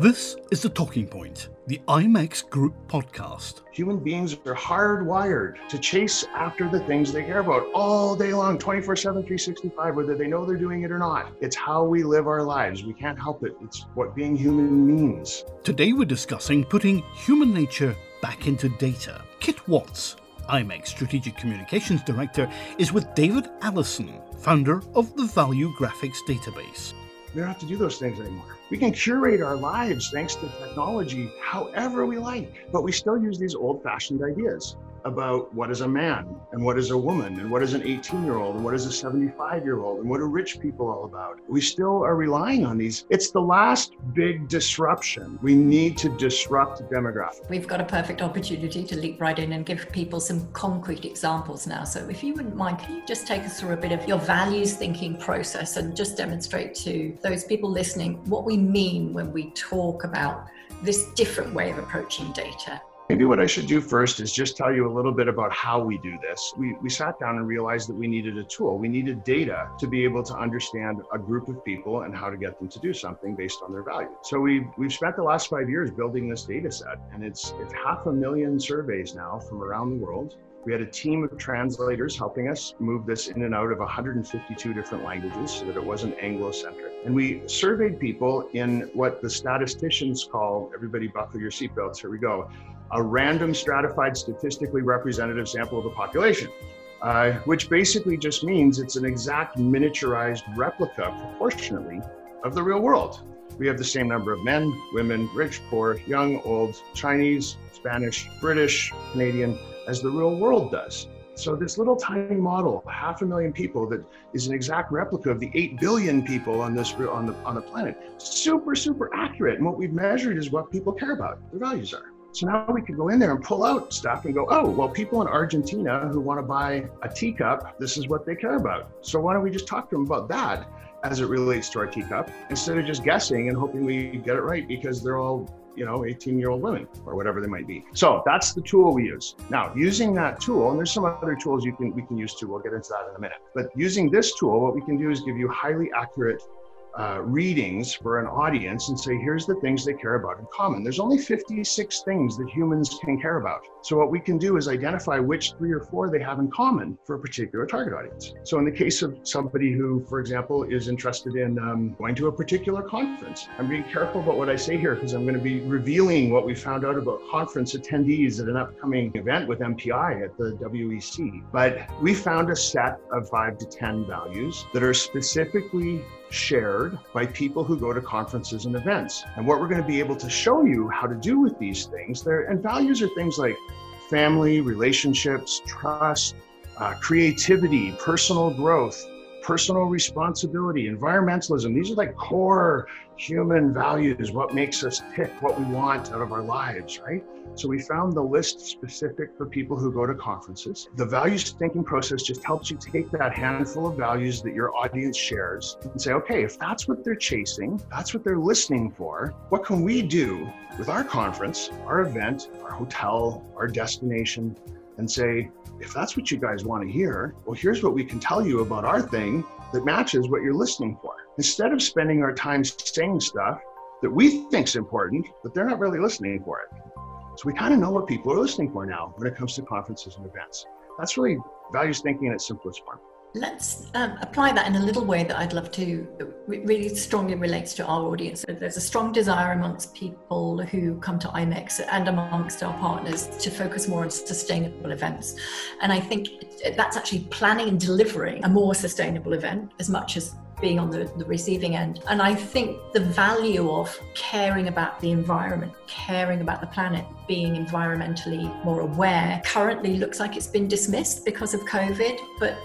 This is The Talking Point, the IMEX Group podcast. Human beings are hardwired to chase after the things they care about all day long, 24 7, 365, whether they know they're doing it or not. It's how we live our lives. We can't help it. It's what being human means. Today we're discussing putting human nature back into data. Kit Watts, IMEX Strategic Communications Director, is with David Allison, founder of the Valuegraphics Database. We don't have to do those things anymore. We can curate our lives thanks to technology however we like, but we still use these old fashioned ideas about what is a man and what is a woman and what is an 18 year old and what is a 75 year old and what are rich people all about. We still are relying on these. It's the last big disruption. We need to disrupt demographics. We've got a perfect opportunity to leap right in and give people some concrete examples now. So if you wouldn't mind, can you just take us through a bit of your values thinking process and just demonstrate to those people listening what we mean when we talk about this different way of approaching data? Maybe what I should do first is just tell you a little bit about how we do this. We, we sat down and realized that we needed a tool. We needed data to be able to understand a group of people and how to get them to do something based on their value. So we've, we've spent the last five years building this data set, and it's, it's half a million surveys now from around the world. We had a team of translators helping us move this in and out of 152 different languages so that it wasn't Anglo-centric. And we surveyed people in what the statisticians call, everybody buckle your seatbelts, here we go, a random stratified statistically representative sample of the population. Uh, which basically just means it's an exact miniaturized replica proportionately of the real world. We have the same number of men, women, rich, poor, young, old, Chinese, Spanish, British, Canadian, as the real world does. So this little tiny model, half a million people, that is an exact replica of the eight billion people on this on the on the planet, super super accurate. And what we've measured is what people care about, their values are. So now we can go in there and pull out stuff and go, oh, well, people in Argentina who want to buy a teacup, this is what they care about. So why don't we just talk to them about that as it relates to our teacup instead of just guessing and hoping we get it right because they're all you know 18 year old women or whatever they might be so that's the tool we use now using that tool and there's some other tools you can we can use too we'll get into that in a minute but using this tool what we can do is give you highly accurate uh, readings for an audience and say, here's the things they care about in common. There's only 56 things that humans can care about. So, what we can do is identify which three or four they have in common for a particular target audience. So, in the case of somebody who, for example, is interested in um, going to a particular conference, I'm being careful about what I say here because I'm going to be revealing what we found out about conference attendees at an upcoming event with MPI at the WEC. But we found a set of five to 10 values that are specifically shared by people who go to conferences and events. And what we're going to be able to show you how to do with these things there, and values are things like family, relationships, trust, uh, creativity, personal growth, personal responsibility, environmentalism. These are like core human values, what makes us tick, what we want out of our lives, right? So we found the list specific for people who go to conferences. The values thinking process just helps you take that handful of values that your audience shares and say, okay, if that's what they're chasing, that's what they're listening for, what can we do with our conference, our event, our hotel, our destination, and say, if that's what you guys want to hear, well, here's what we can tell you about our thing that matches what you're listening for. Instead of spending our time saying stuff that we think's important, but they're not really listening for it. So we kind of know what people are listening for now when it comes to conferences and events. That's really values thinking in its simplest form. Let's um, apply that in a little way that I'd love to really strongly relates to our audience. There's a strong desire amongst people who come to IMEX and amongst our partners to focus more on sustainable events. And I think that's actually planning and delivering a more sustainable event as much as being on the, the receiving end. And I think the value of caring about the environment, caring about the planet, being environmentally more aware currently looks like it's been dismissed because of COVID. But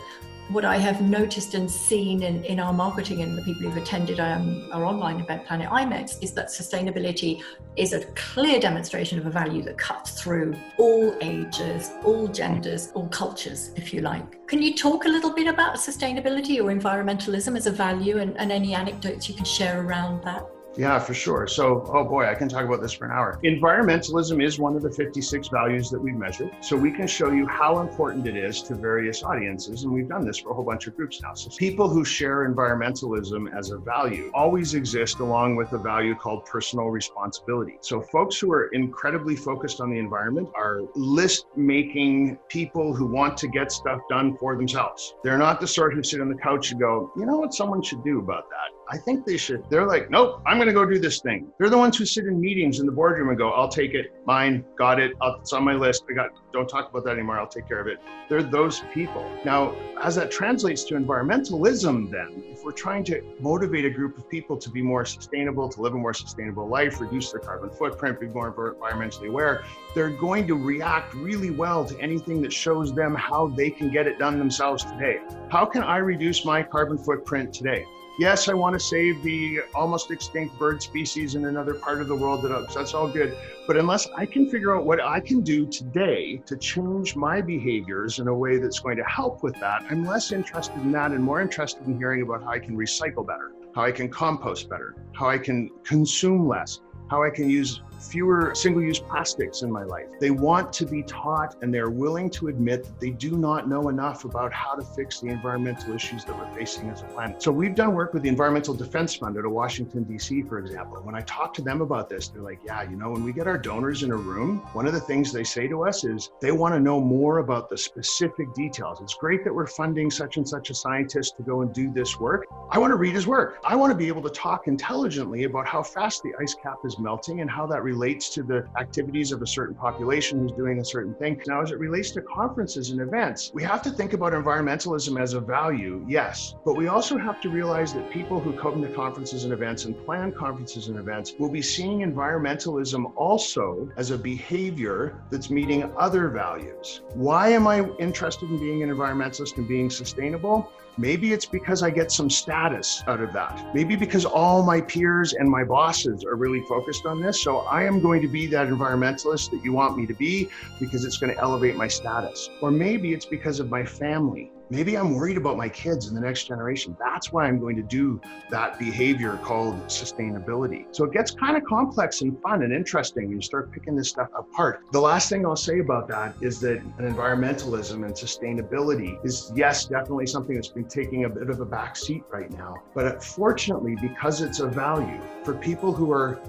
what I have noticed and seen in, in our marketing and the people who've attended um, our online event, Planet IMEX, is that sustainability is a clear demonstration of a value that cuts through all ages, all genders, all cultures, if you like. Can you talk a little bit about sustainability or environmentalism as a value and, and any anecdotes you can share around that? Yeah, for sure. So, oh boy, I can talk about this for an hour. Environmentalism is one of the 56 values that we've measured. So, we can show you how important it is to various audiences. And we've done this for a whole bunch of groups now. So, people who share environmentalism as a value always exist along with a value called personal responsibility. So, folks who are incredibly focused on the environment are list making people who want to get stuff done for themselves. They're not the sort who sit on the couch and go, you know what someone should do about that? I think they should. They're like, nope, I'm going to go do this thing. They're the ones who sit in meetings in the boardroom and go, I'll take it, mine, got it, it's on my list. I got, don't talk about that anymore. I'll take care of it. They're those people. Now, as that translates to environmentalism, then, if we're trying to motivate a group of people to be more sustainable, to live a more sustainable life, reduce their carbon footprint, be more environmentally aware, they're going to react really well to anything that shows them how they can get it done themselves today. How can I reduce my carbon footprint today? Yes, I want to save the almost extinct bird species in another part of the world. That that's all good, but unless I can figure out what I can do today to change my behaviors in a way that's going to help with that, I'm less interested in that and more interested in hearing about how I can recycle better, how I can compost better, how I can consume less, how I can use fewer single use plastics in my life. They want to be taught and they're willing to admit that they do not know enough about how to fix the environmental issues that we're facing as a planet. So we've done work with the Environmental Defense Fund out of Washington, D.C., for example. When I talk to them about this, they're like, yeah, you know, when we get our donors in a room, one of the things they say to us is they want to know more about the specific details. It's great that we're funding such and such a scientist to go and do this work. I want to read his work. I want to be able to talk intelligently about how fast the ice cap is melting and how that relates to the activities of a certain population who's doing a certain thing. Now, as it relates to conferences and events, we have to think about environmentalism as a value, yes, but we also have to realize that people who come to conferences and events and plan conferences and events will be seeing environmentalism also as a behavior that's meeting other values. Why am I interested in being an environmentalist and being sustainable? Maybe it's because I get some status out of that. Maybe because all my peers and my bosses are really focused on this. So I am going to be that environmentalist that you want me to be because it's going to elevate my status. Or maybe it's because of my family maybe I'm worried about my kids and the next generation. That's why I'm going to do that behavior called sustainability. So it gets kind of complex and fun and interesting you start picking this stuff apart. The last thing I'll say about that is that an environmentalism and sustainability is, yes, definitely something that's been taking a bit of a back seat right now. But fortunately, because it's a value for people who are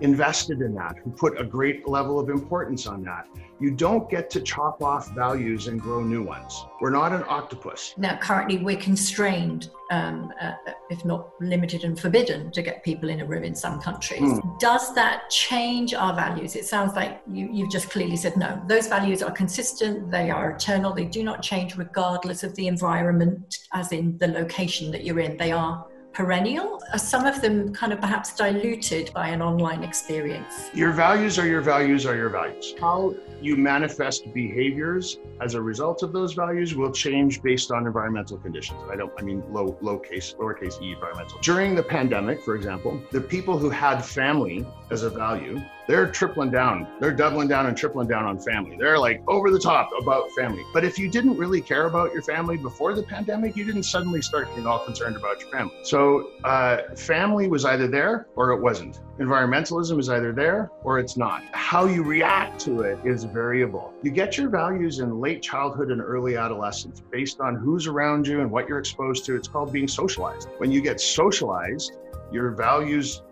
invested in that, who put a great level of importance on that. You don't get to chop off values and grow new ones. We're not an octopus. Now, currently, we're constrained, um, uh, if not limited and forbidden, to get people in a room in some countries. Mm. Does that change our values? It sounds like you, you've just clearly said no. Those values are consistent, they are eternal, they do not change regardless of the environment, as in the location that you're in. They are perennial? Are some of them kind of perhaps diluted by an online experience? Your values are your values are your values. How you manifest behaviors as a result of those values will change based on environmental conditions. I don't, I mean, low, low case, lowercase e environmental. During the pandemic, for example, the people who had family as a value they're tripling down. They're doubling down and tripling down on family. They're like over the top about family. But if you didn't really care about your family before the pandemic, you didn't suddenly start getting all concerned about your family. So uh, family was either there or it wasn't. Environmentalism is either there or it's not. How you react to it is variable. You get your values in late childhood and early adolescence based on who's around you and what you're exposed to. It's called being socialized. When you get socialized, your values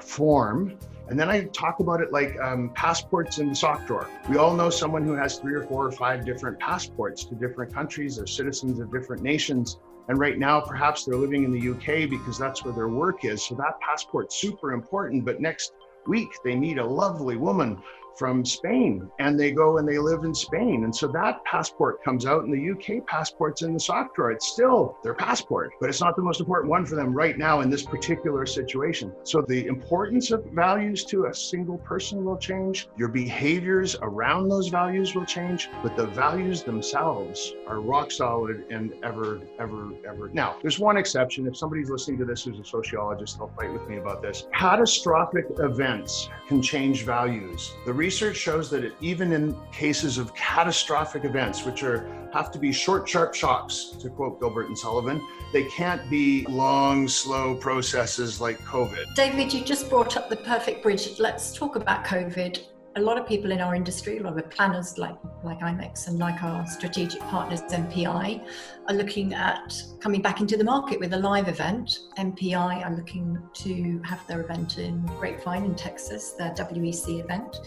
form and then I talk about it like um, passports in the sock drawer. We all know someone who has three or four or five different passports to different countries. They're citizens of different nations. And right now, perhaps they're living in the UK because that's where their work is. So that passport's super important. But next week, they meet a lovely woman from Spain and they go and they live in Spain. And so that passport comes out and the UK passport's in the sock drawer. It's still their passport, but it's not the most important one for them right now in this particular situation. So the importance of values to a single person will change. Your behaviors around those values will change, but the values themselves are rock solid and ever, ever, ever. Now, there's one exception. If somebody's listening to this who's a sociologist, they'll fight with me about this. Catastrophic events can change values. The research shows that it, even in cases of catastrophic events, which are have to be short, sharp shocks, to quote Gilbert and Sullivan. They can't be long, slow processes like COVID. David, you just brought up the perfect bridge. Let's talk about COVID a lot of people in our industry, a lot of planners like, like IMEX and like our strategic partners, MPI, are looking at coming back into the market with a live event. MPI are looking to have their event in Grapevine in Texas, their WEC event.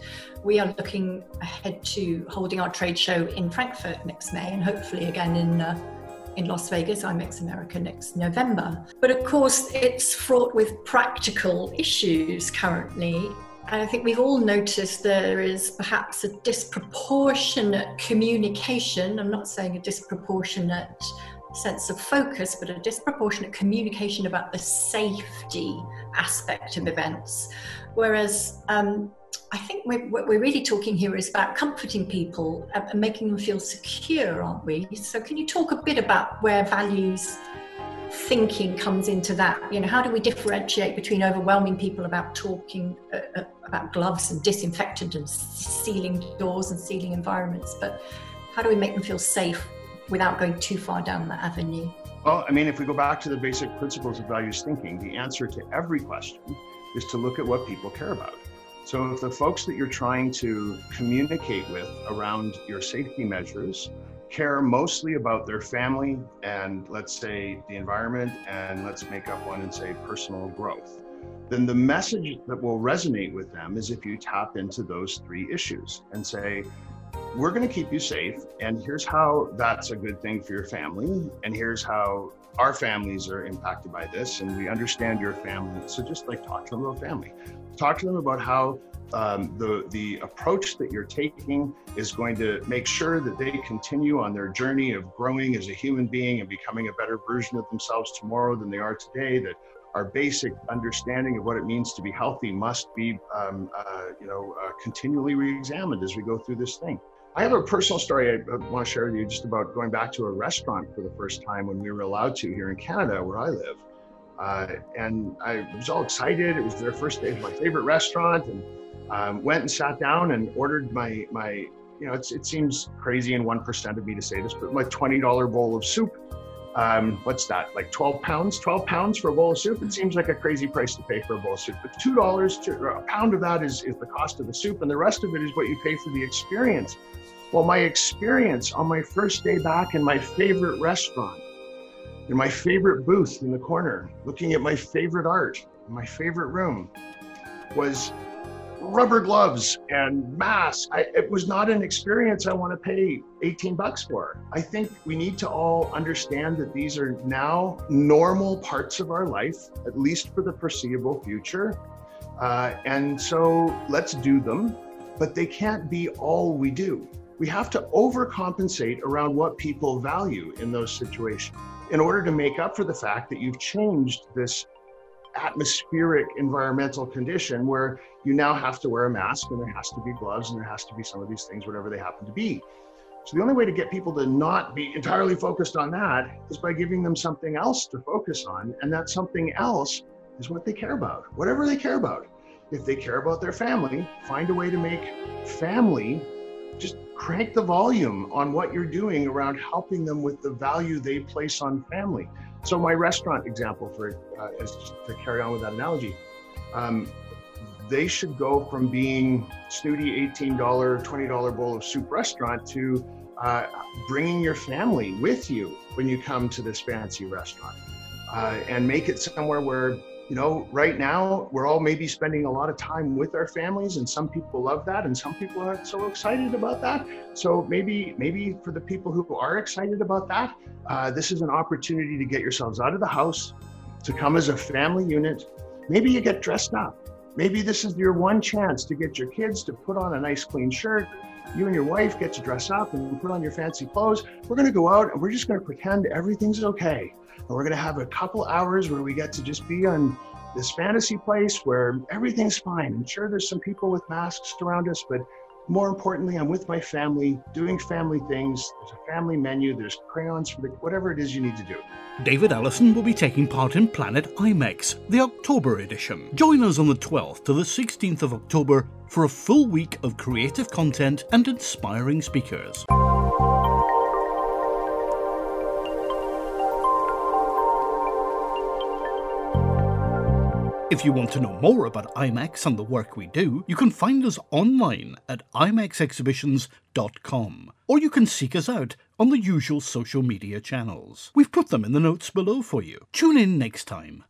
We are looking ahead to holding our trade show in Frankfurt next May and hopefully again in uh, in Las Vegas, IMEX America next November. But of course, it's fraught with practical issues currently and I think we've all noticed there is perhaps a disproportionate communication. I'm not saying a disproportionate sense of focus, but a disproportionate communication about the safety aspect of events. Whereas um, I think we're, what we're really talking here is about comforting people and making them feel secure, aren't we? So, can you talk a bit about where values thinking comes into that. You know, how do we differentiate between overwhelming people about talking uh, uh, about gloves and disinfectant and sealing doors and sealing environments, but how do we make them feel safe without going too far down that avenue? Well, I mean, if we go back to the basic principles of values thinking, the answer to every question is to look at what people care about. So, if the folks that you're trying to communicate with around your safety measures care mostly about their family and let's say the environment and let's make up one and say personal growth. Then the message that will resonate with them is if you tap into those three issues and say we're going to keep you safe and here's how that's a good thing for your family and here's how our families are impacted by this and we understand your family. So just like talk to them about family. Talk to them about how um, the the approach that you're taking is going to make sure that they continue on their journey of growing as a human being and becoming a better version of themselves tomorrow than they are today. That our basic understanding of what it means to be healthy must be, um, uh, you know, uh, continually re-examined as we go through this thing. I have a personal story I, want to share with you just about going back to a restaurant for the first time when we were allowed to here in Canada, where I live. Uh, and I was all excited. It was their first day my favorite restaurant, and um, went and sat down and ordered my my you know it seems crazy and one percent of me to say this, but my twenty dollar bowl of soup. Um, what's that? Like twelve pounds? Twelve pounds for a bowl of soup? It seems like a crazy price to pay for a bowl of soup. But two dollars, to a pound of that is is the cost of the soup, and the rest of it is what you pay for the experience. Well, my experience on my first day back in my favorite restaurant, in my favorite booth in the corner, looking at my favorite art, my favorite room, was rubber gloves and masks. I, it was not an experience I want to pay 18 bucks for. I think we need to all understand that these are now normal parts of our life, at least for the foreseeable future. Uh, and so let's do them, but they can't be all we do. We have to overcompensate around what people value in those situations in order to make up for the fact that you've changed this atmospheric environmental condition where you now have to wear a mask and there has to be gloves and there has to be some of these things, whatever they happen to be. So the only way to get people to not be entirely focused on that is by giving them something else to focus on. And that something else is what they care about, whatever they care about. If they care about their family, find a way to make family just crank the volume on what you're doing around helping them with the value they place on family. So my restaurant example, for uh, is to carry on with that analogy, um, they should go from being snooty $18, $20 bowl of soup restaurant to uh, bringing your family with you when you come to this fancy restaurant uh, and make it somewhere where you know, right now we're all maybe spending a lot of time with our families, and some people love that, and some people aren't so excited about that. So maybe, maybe for the people who are excited about that, uh, this is an opportunity to get yourselves out of the house, to come as a family unit. Maybe you get dressed up. Maybe this is your one chance to get your kids to put on a nice clean shirt. You and your wife get to dress up and put on your fancy clothes. We're going to go out and we're just going to pretend everything's okay. And we're going to have a couple hours where we get to just be on this fantasy place where everything's fine. And sure, there's some people with masks around us, but more importantly, I'm with my family, doing family things. There's a family menu, there's crayons for the whatever it is you need to do. David Allison will be taking part in Planet IMEX, the October edition. Join us on the 12th to the 16th of October for a full week of creative content and inspiring speakers. If you want to know more about IMEX and the work we do, you can find us online at imexexhibitions.com, or you can seek us out on the usual social media channels. We've put them in the notes below for you. Tune in next time